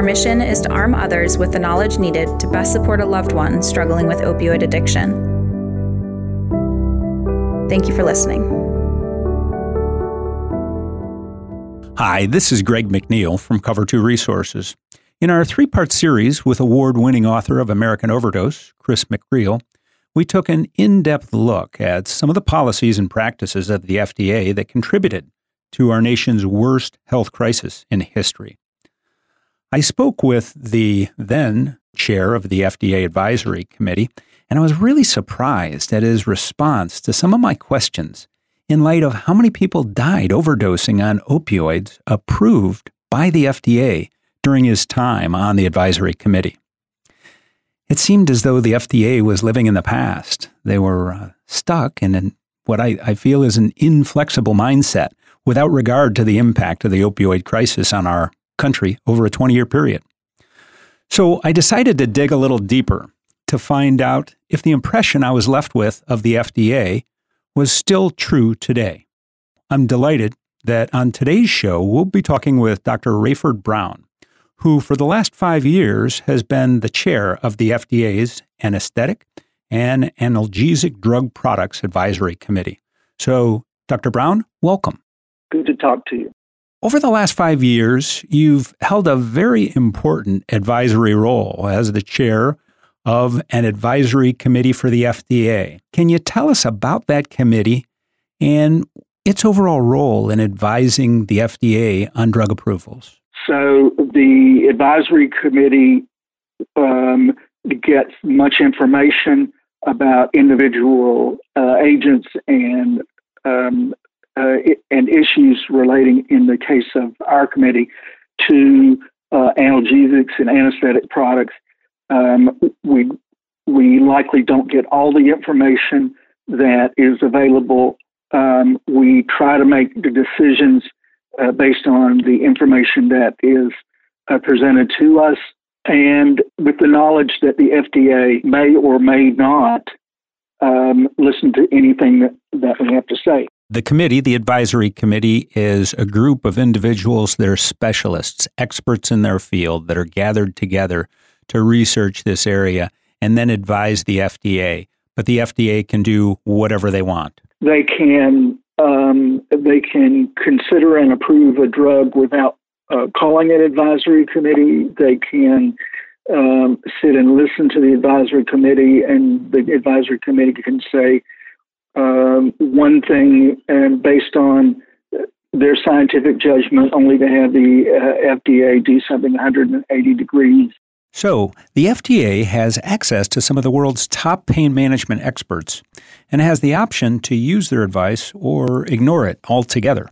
Our mission is to arm others with the knowledge needed to best support a loved one struggling with opioid addiction. Thank you for listening. Hi, this is Greg McNeil from Cover 2 Resources. In our three part series with award winning author of American Overdose, Chris McGreal, we took an in depth look at some of the policies and practices of the FDA that contributed to our nation's worst health crisis in history. I spoke with the then chair of the FDA Advisory Committee, and I was really surprised at his response to some of my questions in light of how many people died overdosing on opioids approved by the FDA during his time on the Advisory Committee. It seemed as though the FDA was living in the past. They were uh, stuck in an, what I, I feel is an inflexible mindset without regard to the impact of the opioid crisis on our country over a 20 year period. So I decided to dig a little deeper to find out if the impression I was left with of the FDA was still true today. I'm delighted that on today's show, we'll be talking with Dr. Raeford Brown, who for the last five years has been the chair of the FDA's Anesthetic and Analgesic Drug Products Advisory Committee. So, Dr. Brown, welcome. Good to talk to you. Over the last five years, you've held a very important advisory role as the chair of an advisory committee for the FDA. Can you tell us about that committee and its overall role in advising the FDA on drug approvals? So, the advisory committee um, gets much information about individual uh, agents and um, and issues relating, in the case of our committee, to uh, analgesics and anesthetic products. Um, we we likely don't get all the information that is available. Um, we try to make the decisions uh, based on the information that is uh, presented to us, and with the knowledge that the FDA may or may not um, listen to anything that, that we have to say. The committee, the advisory committee, is a group of individuals that are specialists, experts in their field that are gathered together to research this area and then advise the FDA. But the FDA can do whatever they want. They can um, they can consider and approve a drug without uh, calling an advisory committee. They can um, sit and listen to the advisory committee, and the advisory committee can say, um, one thing and based on their scientific judgment, only to have the uh, FDA do something 180 degrees. So, the FDA has access to some of the world's top pain management experts and has the option to use their advice or ignore it altogether.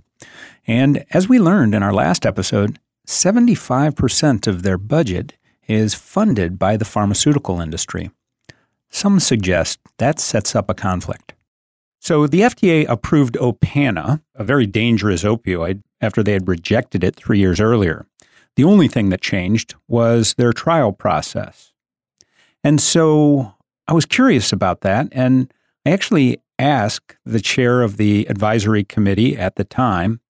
And as we learned in our last episode, 75% of their budget is funded by the pharmaceutical industry. Some suggest that sets up a conflict. So the FDA approved Opana, a very dangerous opioid, after they had rejected it three years earlier. The only thing that changed was their trial process. And so I was curious about that, and I actually asked the chair of the advisory committee at the time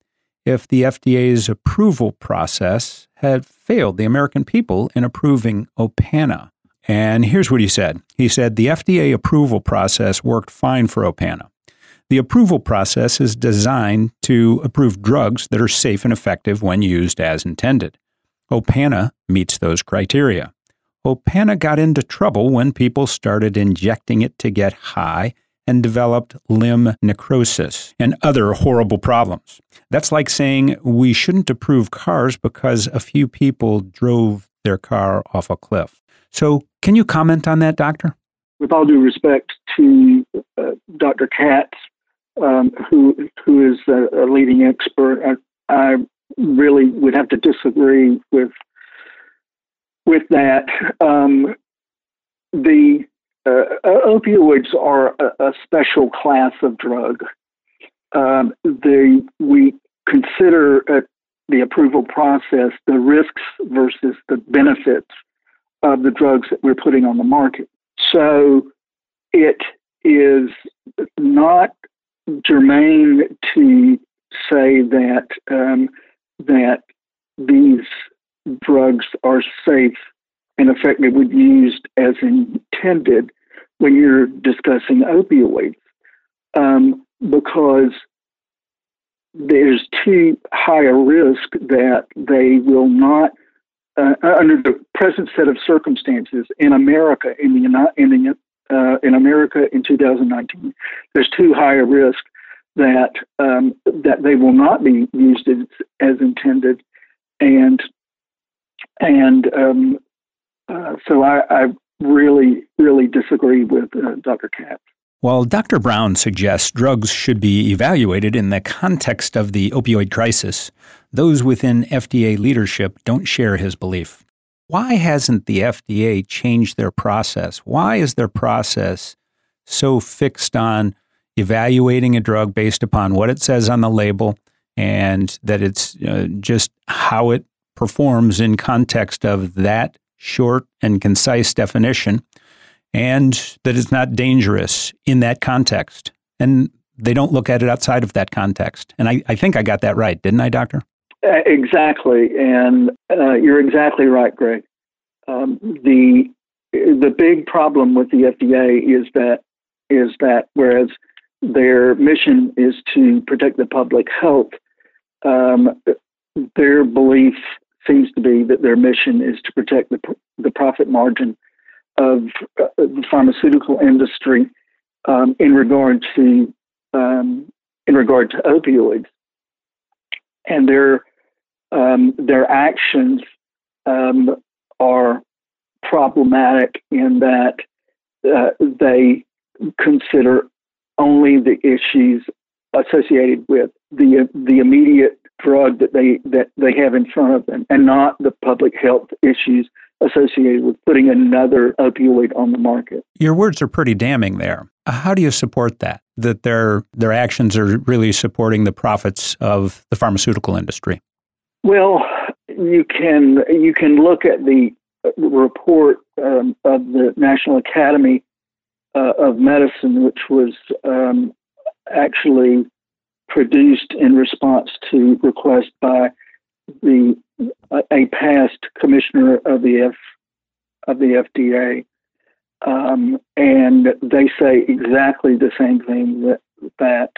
if the FDA's approval process had failed the American people in approving Opana. And here's what he said. He said the FDA approval process worked fine for Opana. The approval process is designed to approve drugs that are safe and effective when used as intended. Opana meets those criteria. Opana got into trouble when people started injecting it to get high and developed limb necrosis and other horrible problems. That's like saying we shouldn't approve cars because a few people drove their car off a cliff. So, can you comment on that, Doctor? With all due respect to uh, Dr. Katz, um, who who is a, a leading expert. I, I, really would have to disagree with with that. Um, the uh, opioids are a, a, special class of drug. Um, they, we consider uh, the approval process the risks versus the benefits of the drugs that we're putting on the market. So it is not germane to say that um, that these drugs are safe and effective when used as intended when you're discussing opioids, um, because there's too high a risk that they will not, uh, under the present set of circumstances in America, in the in the uh, in America in 2019, there's too high a risk that um, that they will not be used as, as intended, and and um, uh, so I, I, really really disagree with uh, Dr. Katz. While Dr. Brown suggests drugs should be evaluated in the context of the opioid crisis, those within FDA leadership don't share his belief. Why hasn't the FDA changed their process? Why is their process so fixed on evaluating a drug based upon what it says on the label and that it's uh, just how it performs in context of that short and concise definition and that it's not dangerous in that context. And they don't look at it outside of that context. And I, I think I got that right, didn't I, Doctor? Uh, exactly. And uh, you're exactly right, Greg. Um, the the big problem with the FDA is that is that whereas their mission is to protect the public health, um, their belief seems to be that their mission is to protect the the profit margin of uh, the pharmaceutical industry um, in regard to um, in regard to opioids, and their um, their actions um, are problematic in that uh, they consider only the issues associated with the the immediate drug that they that they have in front of them, and not the public health issues associated with putting another opioid on the market. Your words are pretty damning there. How do you support that? That their their actions are really supporting the profits of the pharmaceutical industry? Well, you can you can look at the report um, of the National Academy uh, of Medicine, which was um, actually produced in response to request by the a past commissioner of the F of the FDA, um, and they say exactly the same thing that that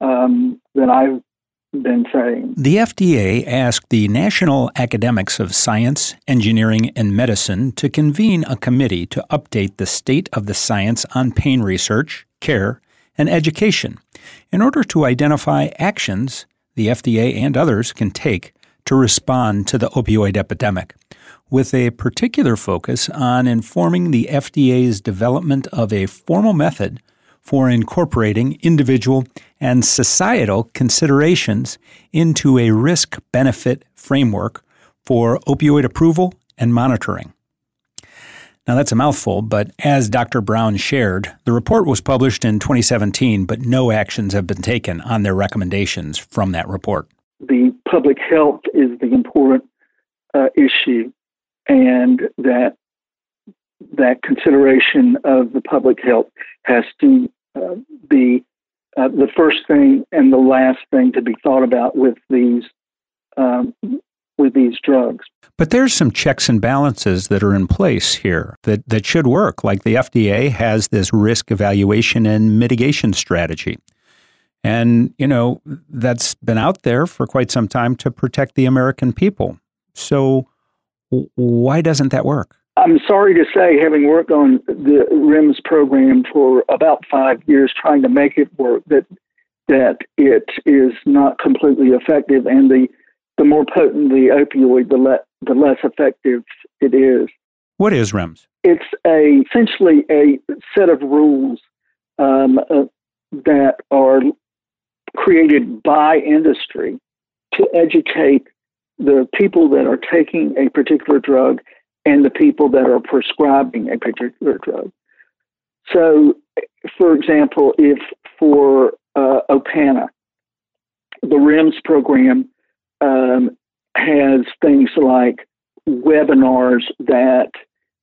um, that I've been saying. The FDA asked the National Academies of Science, Engineering, and Medicine to convene a committee to update the state of the science on pain research, care, and education in order to identify actions the FDA and others can take to respond to the opioid epidemic, with a particular focus on informing the FDA's development of a formal method for incorporating individual and societal considerations into a risk benefit framework for opioid approval and monitoring. Now, that's a mouthful, but as Dr. Brown shared, the report was published in 2017, but no actions have been taken on their recommendations from that report. The public health is the important uh, issue, and that that consideration of the public health has to uh, be uh, the first thing and the last thing to be thought about with these um, with these drugs. But there's some checks and balances that are in place here that, that should work. Like the FDA has this risk evaluation and mitigation strategy. And, you know, that's been out there for quite some time to protect the American people. So why doesn't that work? I'm sorry to say, having worked on the REMS program for about five years, trying to make it work, that that it is not completely effective, and the the more potent the opioid, the le- the less effective it is. What is REMS? It's a essentially a set of rules um, uh, that are created by industry to educate the people that are taking a particular drug and the people that are prescribing a particular drug. So, for example, if for uh, Opana, the REMS program um, has things like webinars that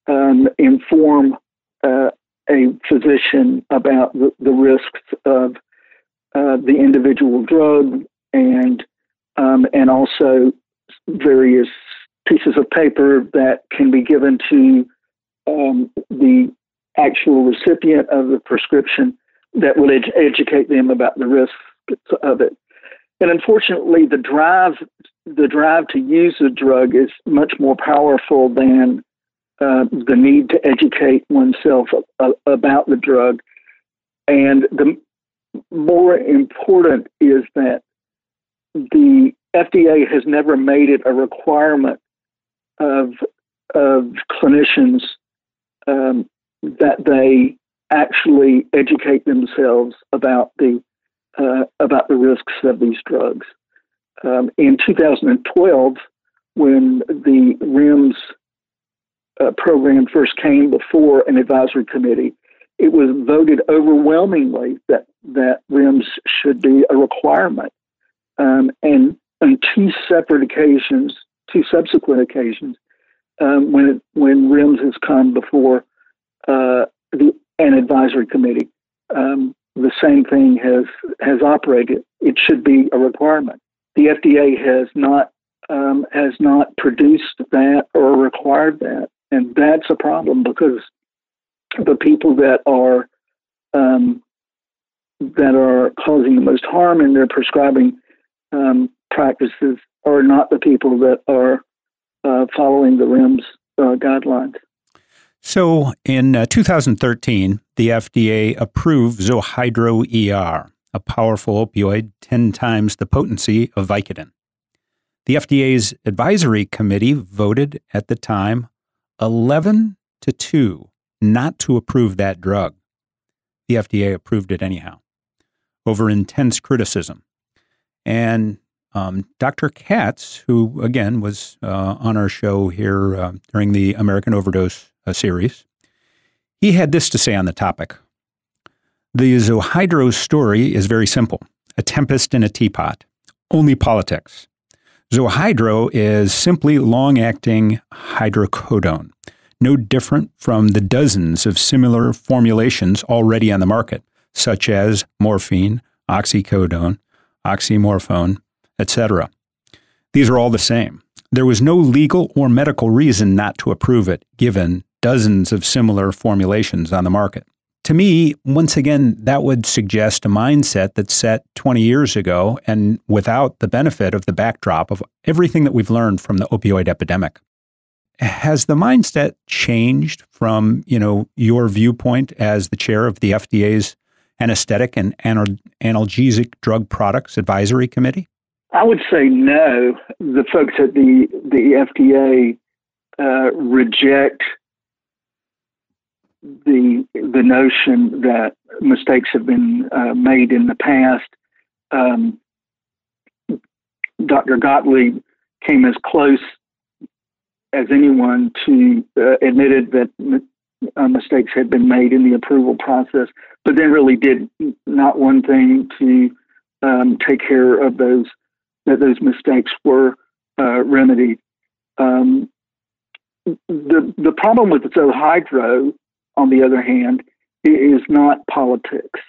um, inform uh, a physician about the, the risks of uh, the individual drug and um, and also various pieces of paper that can be given to um, the actual recipient of the prescription that will ed- educate them about the risks of it. And unfortunately, the drive the drive to use the drug is much more powerful than uh, the need to educate oneself about the drug. And the more important is that the FDA has never made it a requirement of of clinicians um, that they actually educate themselves about the uh, about the risks of these drugs. Um, in 2012, when the REMS uh, program first came before an advisory committee, it was voted overwhelmingly that that REMS should be a requirement. Um, and on two separate occasions, two subsequent occasions, um, when it, when REMS has come before uh, the, an advisory committee, um, the same thing has has operated. It should be a requirement. The FDA has not um, has not produced that or required that, and that's a problem because the people that are um, that are causing the most harm in their prescribing um, practices are not the people that are uh, following the REMS uh, guidelines. So in uh, 2013, the FDA approved Zohydro ER, a powerful opioid 10 times the potency of Vicodin. The FDA's advisory committee voted at the time 11 to 2 not to approve that drug. The FDA approved it anyhow over intense criticism. And um, Dr. Katz, who again was uh, on our show here uh, during the American Overdose uh, series, he had this to say on the topic. The Zohydro story is very simple a tempest in a teapot, only politics. Zohydro is simply long acting hydrocodone, no different from the dozens of similar formulations already on the market, such as morphine, oxycodone, oxymorphone, etc. These are all the same. There was no legal or medical reason not to approve it, given dozens of similar formulations on the market. To me, once again, that would suggest a mindset that's set 20 years ago and without the benefit of the backdrop of everything that we've learned from the opioid epidemic. Has the mindset changed from, you know, your viewpoint as the chair of the FDA's anesthetic and analgesic drug products advisory committee? I would say no. The folks at the the FDA uh, reject the the notion that mistakes have been uh, made in the past. Um, Dr. Gottlieb came as close as anyone to uh, admitted that uh, mistakes had been made in the approval process, but then really did not one thing to um, take care of those that those mistakes were uh, remedied. Um, the the problem with Zohydro, on the other hand, is not politics.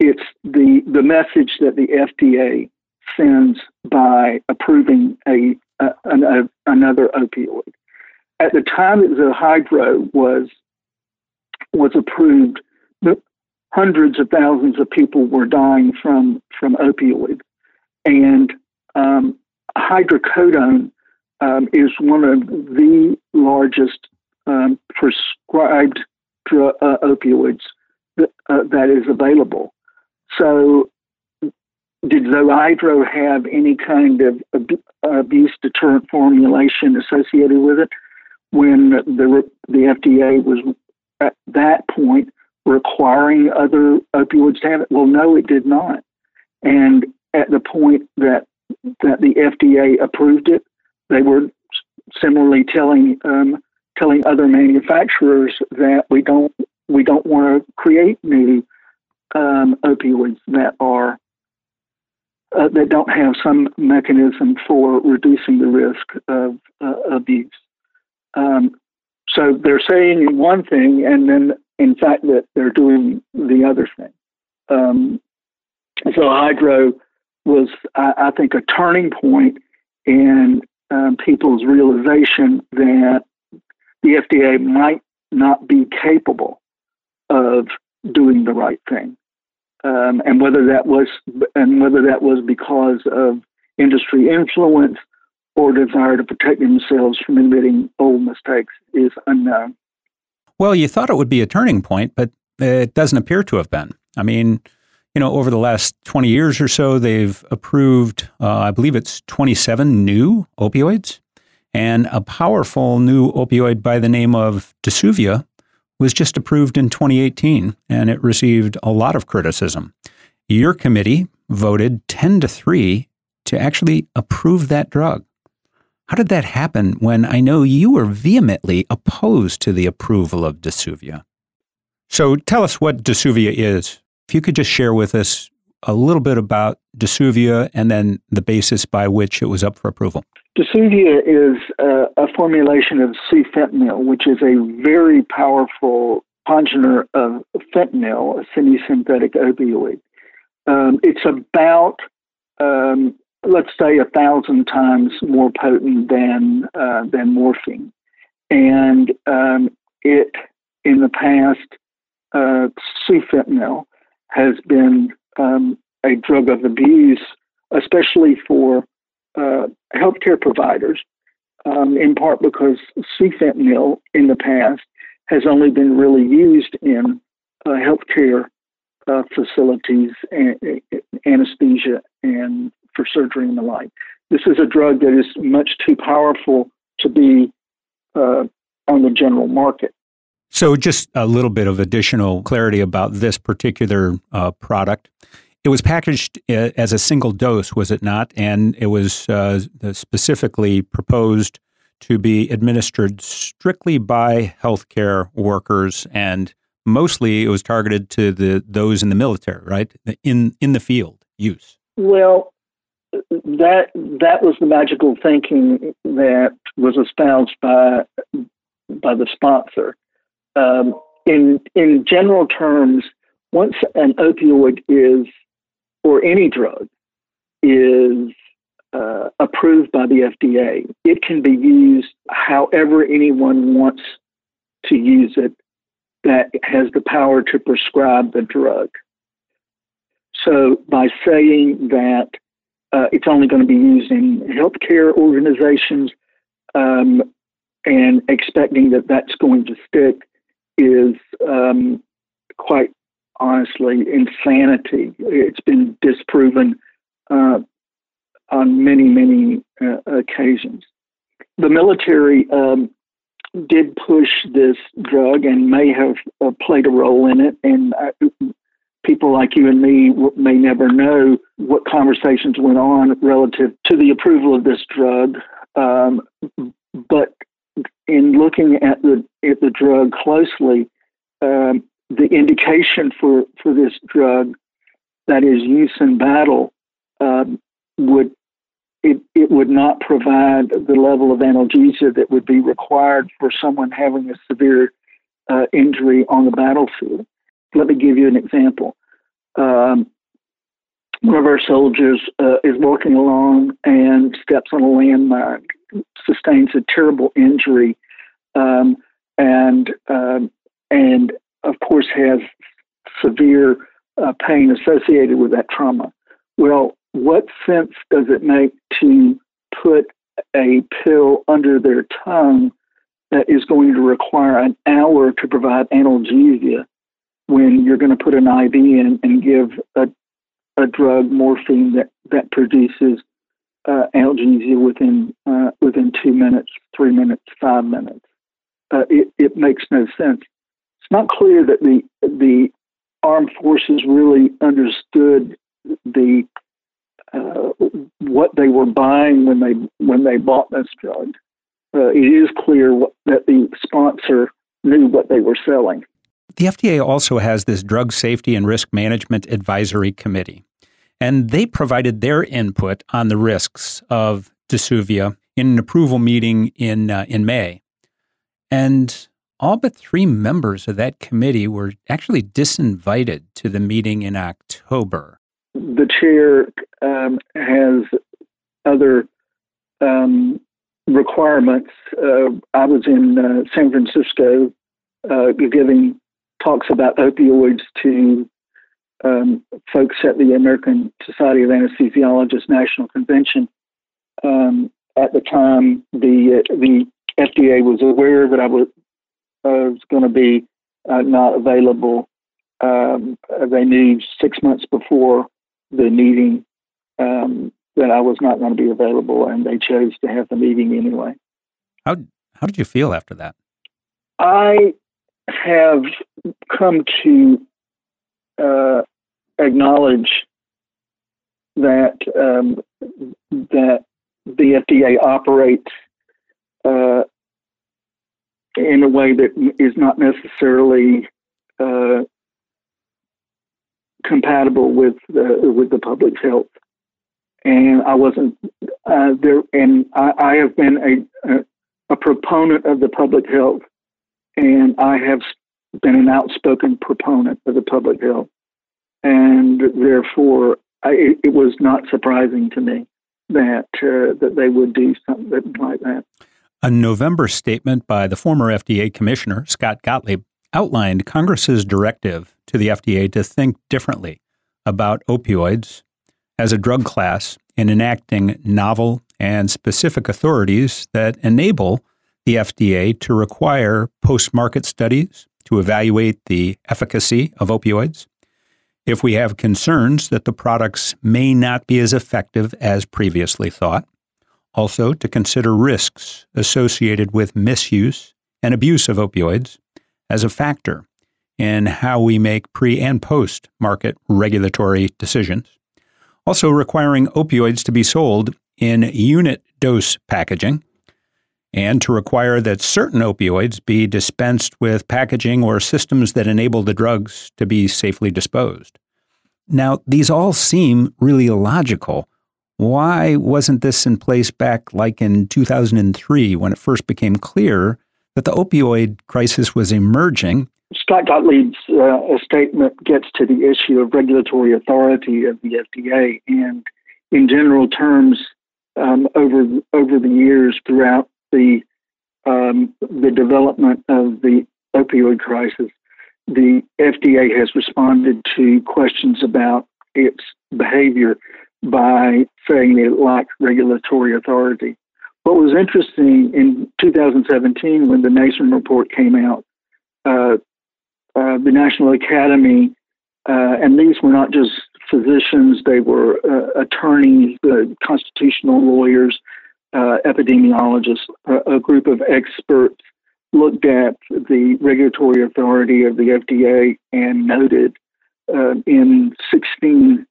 It's the the message that the FDA sends by approving a, a, a another opioid. At the time that Zohydro was was approved, hundreds of thousands of people were dying from from opioids, hydrocodone um, is one of the largest um, prescribed dr- uh, opioids that, uh, that is available. So, did Zohydro have any kind of ab- abuse deterrent formulation associated with it when the the FDA was at that point requiring other opioids to have it? Well, no, it did not. And at the point that that the FDA approved it, they were similarly telling um, telling other manufacturers that we don't we don't want to create new um, opioids that are uh, that don't have some mechanism for reducing the risk of uh, abuse. Um, so they're saying one thing, and then in fact that they're doing the other thing. Um, Zohydro was, I, I, think, a turning point in um, people's realization that the FDA might not be capable of doing the right thing um, and whether that was and whether that was because of industry influence or desire to protect themselves from admitting old mistakes is unknown. Well, you thought it would be a turning point, but it doesn't appear to have been. I mean, you know, over the last 20 years or so, they've approved, uh, I believe it's 27 new opioids, and a powerful new opioid by the name of Dsuvia was just approved in 2018 and it received a lot of criticism. Your committee voted 10 to 3 to actually approve that drug. How did that happen when I know you were vehemently opposed to the approval of Dsuvia? So tell us what Dsuvia is. If you could just share with us a little bit about Dsuvia and then the basis by which it was up for approval. Dsuvia is a, a formulation of sufentanil, which is a very powerful congener of fentanyl, a semi-synthetic opioid. Um, it's about, um, let's say, a thousand times more potent than uh, than morphine, and um, it in the past, uh, sufentanil has been um, a drug of abuse, especially for uh, healthcare providers, um, in part because sufentanil in the past has only been really used in uh, healthcare uh, facilities, and, anesthesia, and for surgery and the like. This is a drug that is much too powerful to be uh, on the general market. So, just a little bit of additional clarity about this particular uh, product. It was packaged uh, as a single dose, was it not? And it was uh, specifically proposed to be administered strictly by healthcare workers, and mostly it was targeted to the those in the military, right? In in the field use. Well, that that was the magical thinking that was espoused by by the sponsor. Um, in in general terms, once an opioid is or any drug is uh, approved by the FDA, it can be used however anyone wants to use it that has the power to prescribe the drug. So, by saying that uh, it's only going to be used in healthcare organizations um, and expecting that that's going to stick is um, quite honestly insanity. It's been disproven uh, on many, many uh, occasions. The military um, did push this drug and may have uh, played a role in it. And uh, people like you and me may never know what conversations went on relative to the approval of this drug. Um, but in looking at the at the drug closely, um, the indication for, for this drug that is use in battle um, would it, it would not provide the level of analgesia that would be required for someone having a severe uh, injury on the battlefield. Let me give you an example. Um, one of our soldiers uh, is walking along and steps on a landmine, sustains a terrible injury, um, and um, and of course, has severe uh, pain associated with that trauma. Well, what sense does it make to put a pill under their tongue that is going to require an hour to provide analgesia when you're going to put an IV in and give a, a drug, morphine, that, that produces uh, within uh, within two minutes, three minutes, five minutes? Uh, it, it makes no sense It's not clear that the the armed forces really understood the uh, what they were buying when they when they bought this drug. Uh, it is clear what, that the sponsor knew what they were selling. the FDA also has this Drug Safety and Risk Management Advisory Committee, and they provided their input on the risks of Dsuvia in an approval meeting in uh, in May. And all but three members of that committee were actually disinvited to the meeting in October. The chair um, has other um, requirements. Uh, I was in uh, San Francisco uh, giving talks about opioids to um, folks at the American Society of Anesthesiologists National Convention. Um, at the time, the the FDA was aware that I was, was going to be uh, not available. Um, they knew six months before the meeting um, that I was not going to be available, and they chose to have the meeting anyway. How how did you feel after that? I have come to uh, acknowledge that um, that the FDA operates uh, in a way that is not necessarily uh, compatible with the, with the public health. And I wasn't uh, there, and I, I have been a, a, a proponent of the public health, and I have been an outspoken proponent of the public health, and therefore I, it, was not surprising to me that uh, that they would do something like that. A November statement by the former FDA Commissioner Scott Gottlieb outlined Congress's directive to the FDA to think differently about opioids as a drug class in enacting novel and specific authorities that enable the FDA to require post market studies to evaluate the efficacy of opioids, if we have concerns that the products may not be as effective as previously thought, also to consider risks associated with misuse and abuse of opioids as a factor in how we make pre and post market regulatory decisions, also requiring opioids to be sold in unit dose packaging and to require that certain opioids be dispensed with packaging or systems that enable the drugs to be safely disposed. Now, these all seem really illogical. Why wasn't this in place back like in 2003 when it first became clear that the opioid crisis was emerging? Scott Gottlieb's uh, statement gets to the issue of regulatory authority of the FDA, and in general terms, um, over over the years throughout the um, the development of the opioid crisis, the FDA has responded to questions about its behavior by saying that it lacked regulatory authority. What was interesting in 2017 when the NASEM report came out, uh, uh, the National Academy, uh, and these were not just physicians, they were uh, attorneys, uh, constitutional lawyers, uh, epidemiologists, a, a, group of experts looked at the regulatory authority of the FDA and noted uh, in 16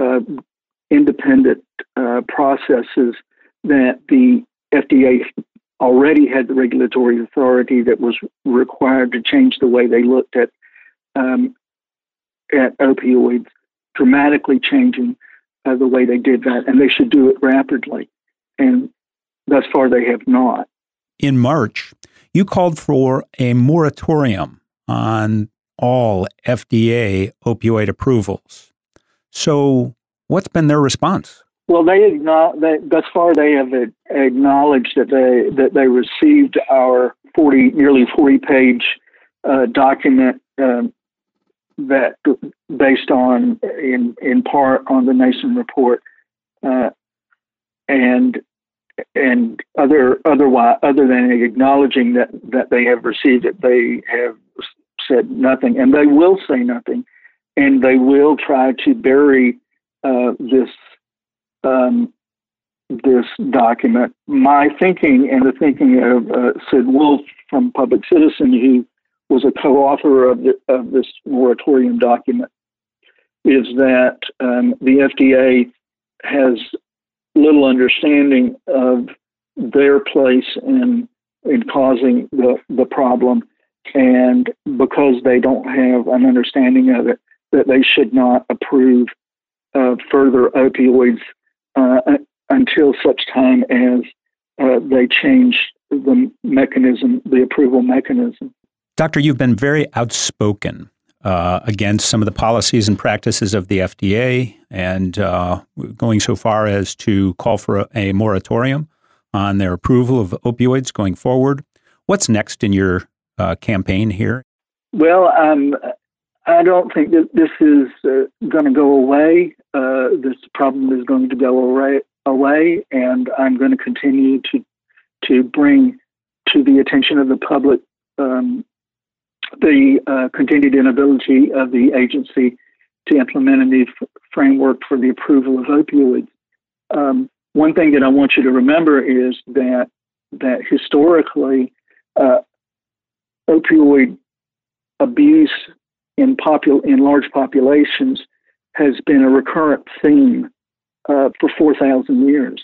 uh, independent uh, processes that the FDA already had the regulatory authority that was required to change the way they looked at um, at opioids, dramatically changing uh, the way they did that, and they should do it rapidly. And thus far, they have not. In March, you called for a moratorium on all FDA opioid approvals. So, what's been their response? Well, they, they thus far they have acknowledged that they that they received our forty nearly forty page uh, document um, that based on in in part on the NASEM report, uh, and and other otherwise other than acknowledging that that they have received it, they have said nothing, and they will say nothing, and they will try to bury uh, this um, this document. My thinking and the thinking of uh, Sid Wolfe from Public Citizen, who was a co-author of, the, of this moratorium document, is that um, the FDA has little understanding of their place in in causing the the problem, and because they don't have an understanding of it, that they should not approve uh, further opioids uh, until such time as uh, they change the mechanism, the approval mechanism. Doctor, you've been very outspoken uh, against some of the policies and practices of the FDA and uh, going so far as to call for a, a, moratorium on their approval of opioids going forward. What's next in your uh, campaign here? Well, um, I don't think that this is uh, going to go away. This problem is going to go away, away, and I'm going to continue to to bring to the attention of the public um, the uh, continued inability of the agency to implement a new f- framework for the approval of opioids. Um, one thing that I want you to remember is that that historically, uh, opioid abuse in popul- in large populations has been a recurrent theme uh, for 4,000 years.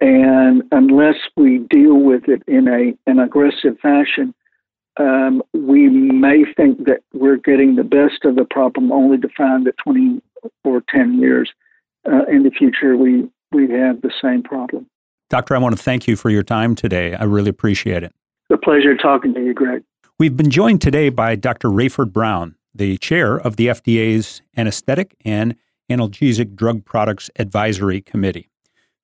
And unless we deal with it in a an aggressive fashion, um, we may think that we're getting the best of the problem, only to find that 20 or 10 years uh, in the future, we, we have the same problem. Doctor, I want to thank you for your time today. I really appreciate it. It's a pleasure talking to you, Greg. We've been joined today by Dr. Raeford Brown, the chair of the FDA's Anesthetic and Analgesic Drug Products Advisory Committee,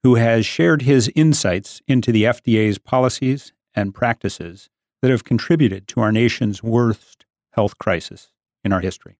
who has shared his insights into the FDA's policies and practices that have contributed to our nation's worst health crisis in our history.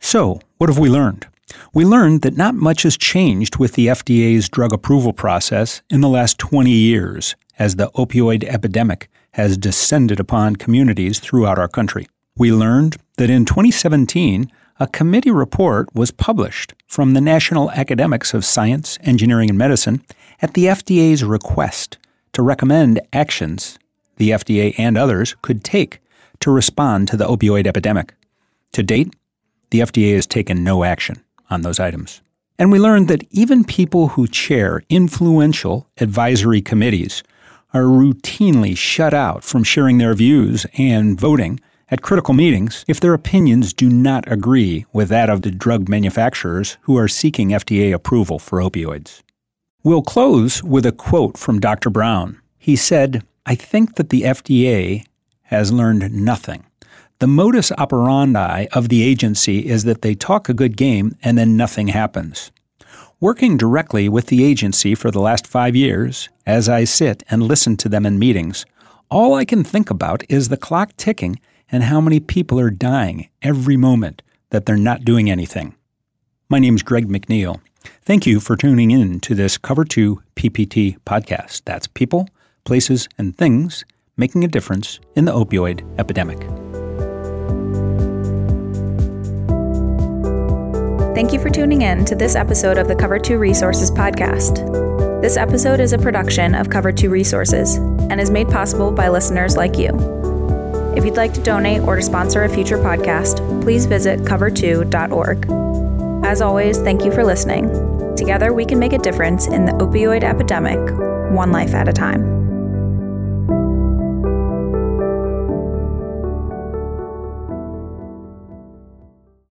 So, what have we learned? We learned that not much has changed with the FDA's drug approval process in the last 20 years as the opioid epidemic has descended upon communities throughout our country. We learned that in 2017, a committee report was published from the National Academies of Science, Engineering, and Medicine at the FDA's request to recommend actions the FDA and others could take to respond to the opioid epidemic. To date, the FDA has taken no action on those items. And we learned that even people who chair influential advisory committees are routinely shut out from sharing their views and voting at critical meetings if their opinions do not agree with that of the drug manufacturers who are seeking FDA approval for opioids. We'll close with a quote from Dr. Brown. He said, I think that the FDA has learned nothing. The modus operandi of the agency is that they talk a good game and then nothing happens. Working directly with the agency for the last five years, as I sit and listen to them in meetings, all I can think about is the clock ticking and how many people are dying every moment that they're not doing anything. My name is Greg McNeil. Thank you for tuning in to this Cover 2 PPT podcast. That's people places, and things making a difference in the opioid epidemic. Thank you for tuning in to this episode of the Cover 2 Resources podcast. This episode is a production of Cover 2 Resources and is made possible by listeners like you. If you'd like to donate or to sponsor a future podcast, please visit cover2.org. As always, thank you for listening. Together, we can make a difference in the opioid epidemic, one life at a time.